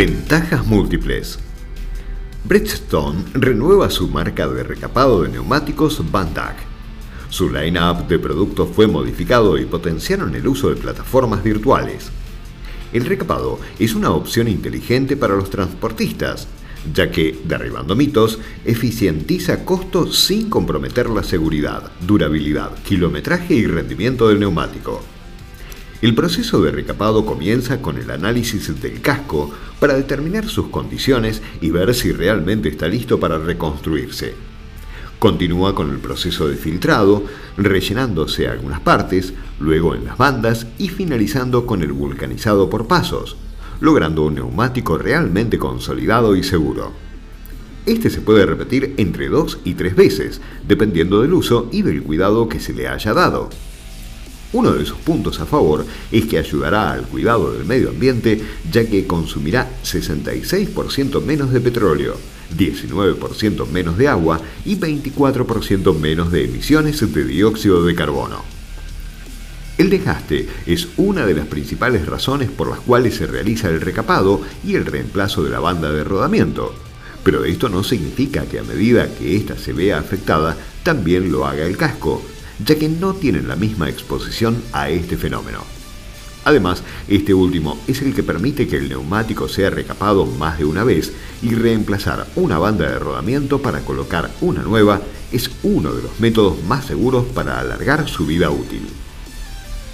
Ventajas múltiples. Bridgestone renueva su marca de recapado de neumáticos Van Su line-up de productos fue modificado y potenciaron el uso de plataformas virtuales. El recapado es una opción inteligente para los transportistas, ya que, derribando mitos, eficientiza costos sin comprometer la seguridad, durabilidad, kilometraje y rendimiento del neumático. El proceso de recapado comienza con el análisis del casco para determinar sus condiciones y ver si realmente está listo para reconstruirse. Continúa con el proceso de filtrado, rellenándose algunas partes, luego en las bandas y finalizando con el vulcanizado por pasos, logrando un neumático realmente consolidado y seguro. Este se puede repetir entre dos y tres veces, dependiendo del uso y del cuidado que se le haya dado. Uno de sus puntos a favor es que ayudará al cuidado del medio ambiente ya que consumirá 66% menos de petróleo, 19% menos de agua y 24% menos de emisiones de dióxido de carbono. El desgaste es una de las principales razones por las cuales se realiza el recapado y el reemplazo de la banda de rodamiento. Pero esto no significa que a medida que ésta se vea afectada, también lo haga el casco, ya que no tienen la misma exposición a este fenómeno. Además, este último es el que permite que el neumático sea recapado más de una vez y reemplazar una banda de rodamiento para colocar una nueva es uno de los métodos más seguros para alargar su vida útil.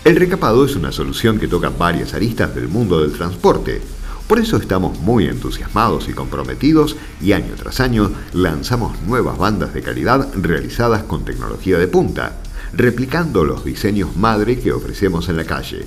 El recapado es una solución que toca varias aristas del mundo del transporte, por eso estamos muy entusiasmados y comprometidos y año tras año lanzamos nuevas bandas de calidad realizadas con tecnología de punta, replicando los diseños madre que ofrecemos en la calle.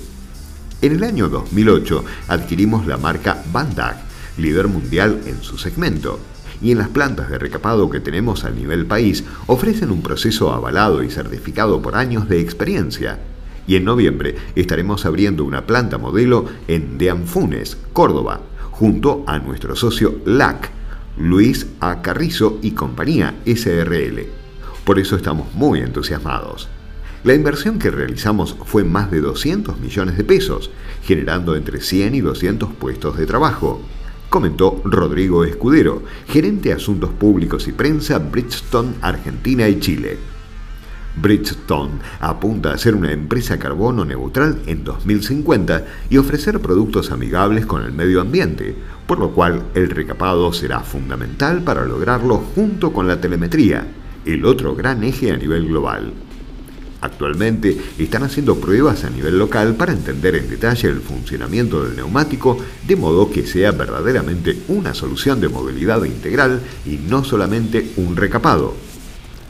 En el año 2008 adquirimos la marca Bandag, líder mundial en su segmento, y en las plantas de recapado que tenemos a nivel país ofrecen un proceso avalado y certificado por años de experiencia. Y en noviembre estaremos abriendo una planta modelo en Deanfunes, Córdoba, junto a nuestro socio LAC, Luis A. Carrizo y compañía SRL. Por eso estamos muy entusiasmados. La inversión que realizamos fue más de 200 millones de pesos, generando entre 100 y 200 puestos de trabajo, comentó Rodrigo Escudero, gerente de Asuntos Públicos y Prensa Bridgestone Argentina y Chile. Bridgestone apunta a ser una empresa carbono neutral en 2050 y ofrecer productos amigables con el medio ambiente, por lo cual el recapado será fundamental para lograrlo junto con la telemetría, el otro gran eje a nivel global. Actualmente están haciendo pruebas a nivel local para entender en detalle el funcionamiento del neumático de modo que sea verdaderamente una solución de movilidad integral y no solamente un recapado.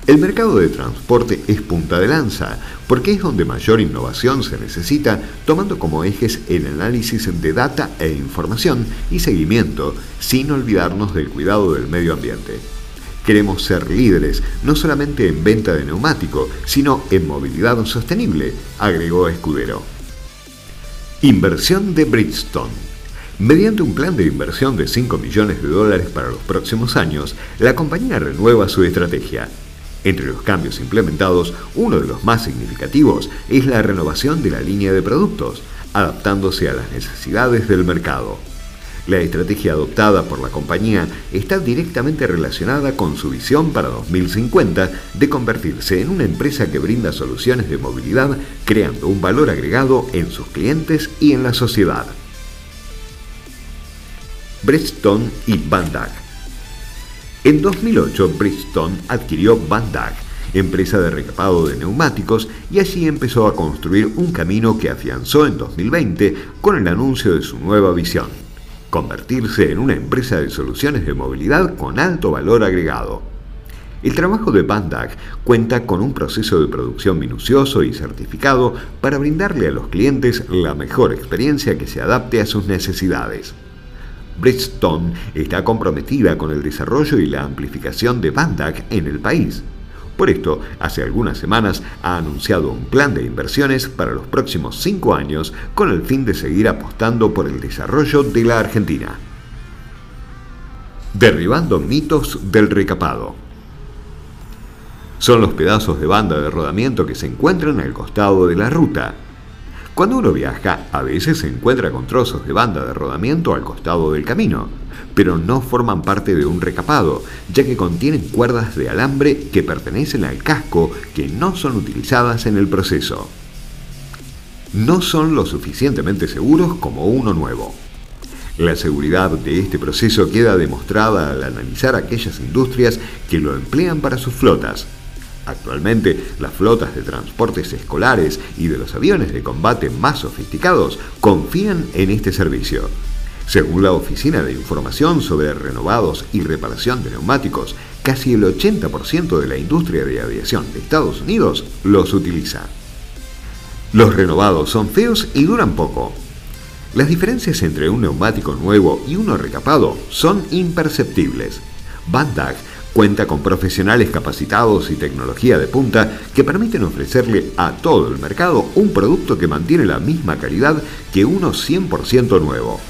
El mercado de transporte es punta de lanza porque es donde mayor innovación se necesita tomando como ejes el análisis de data e información y seguimiento sin olvidarnos del cuidado del medio ambiente. Queremos ser líderes, no solamente en venta de neumático, sino en movilidad sostenible, agregó Escudero. Inversión de Bridgestone. Mediante un plan de inversión de 5 millones de dólares para los próximos años, la compañía renueva su estrategia. Entre los cambios implementados, uno de los más significativos es la renovación de la línea de productos, adaptándose a las necesidades del mercado. La estrategia adoptada por la compañía está directamente relacionada con su visión para 2050 de convertirse en una empresa que brinda soluciones de movilidad creando un valor agregado en sus clientes y en la sociedad. Bridgestone y Bandag. En 2008, Bridgestone adquirió Bandag, empresa de recapado de neumáticos, y allí empezó a construir un camino que afianzó en 2020 con el anuncio de su nueva visión convertirse en una empresa de soluciones de movilidad con alto valor agregado. El trabajo de Bandag cuenta con un proceso de producción minucioso y certificado para brindarle a los clientes la mejor experiencia que se adapte a sus necesidades. Bridgestone está comprometida con el desarrollo y la amplificación de Bandag en el país. Por esto, hace algunas semanas ha anunciado un plan de inversiones para los próximos cinco años con el fin de seguir apostando por el desarrollo de la Argentina. Derribando mitos del recapado. Son los pedazos de banda de rodamiento que se encuentran al costado de la ruta. Cuando uno viaja, a veces se encuentra con trozos de banda de rodamiento al costado del camino, pero no forman parte de un recapado, ya que contienen cuerdas de alambre que pertenecen al casco que no son utilizadas en el proceso. No son lo suficientemente seguros como uno nuevo. La seguridad de este proceso queda demostrada al analizar aquellas industrias que lo emplean para sus flotas, Actualmente, las flotas de transportes escolares y de los aviones de combate más sofisticados confían en este servicio. Según la Oficina de Información sobre Renovados y Reparación de Neumáticos, casi el 80% de la industria de aviación de Estados Unidos los utiliza. Los renovados son feos y duran poco. Las diferencias entre un neumático nuevo y uno recapado son imperceptibles. Bandag Cuenta con profesionales capacitados y tecnología de punta que permiten ofrecerle a todo el mercado un producto que mantiene la misma calidad que uno 100% nuevo.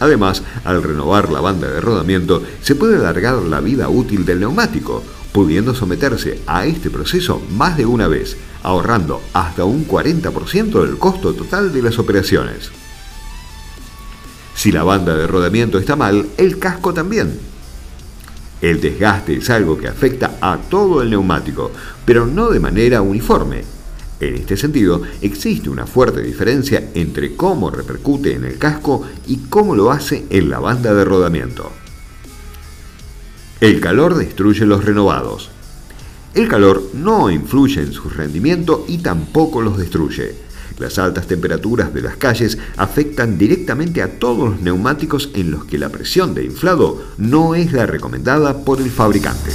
Además, al renovar la banda de rodamiento, se puede alargar la vida útil del neumático, pudiendo someterse a este proceso más de una vez, ahorrando hasta un 40% del costo total de las operaciones. Si la banda de rodamiento está mal, el casco también. El desgaste es algo que afecta a todo el neumático, pero no de manera uniforme. En este sentido, existe una fuerte diferencia entre cómo repercute en el casco y cómo lo hace en la banda de rodamiento. El calor destruye los renovados. El calor no influye en su rendimiento y tampoco los destruye. Las altas temperaturas de las calles afectan directamente a todos los neumáticos en los que la presión de inflado no es la recomendada por el fabricante.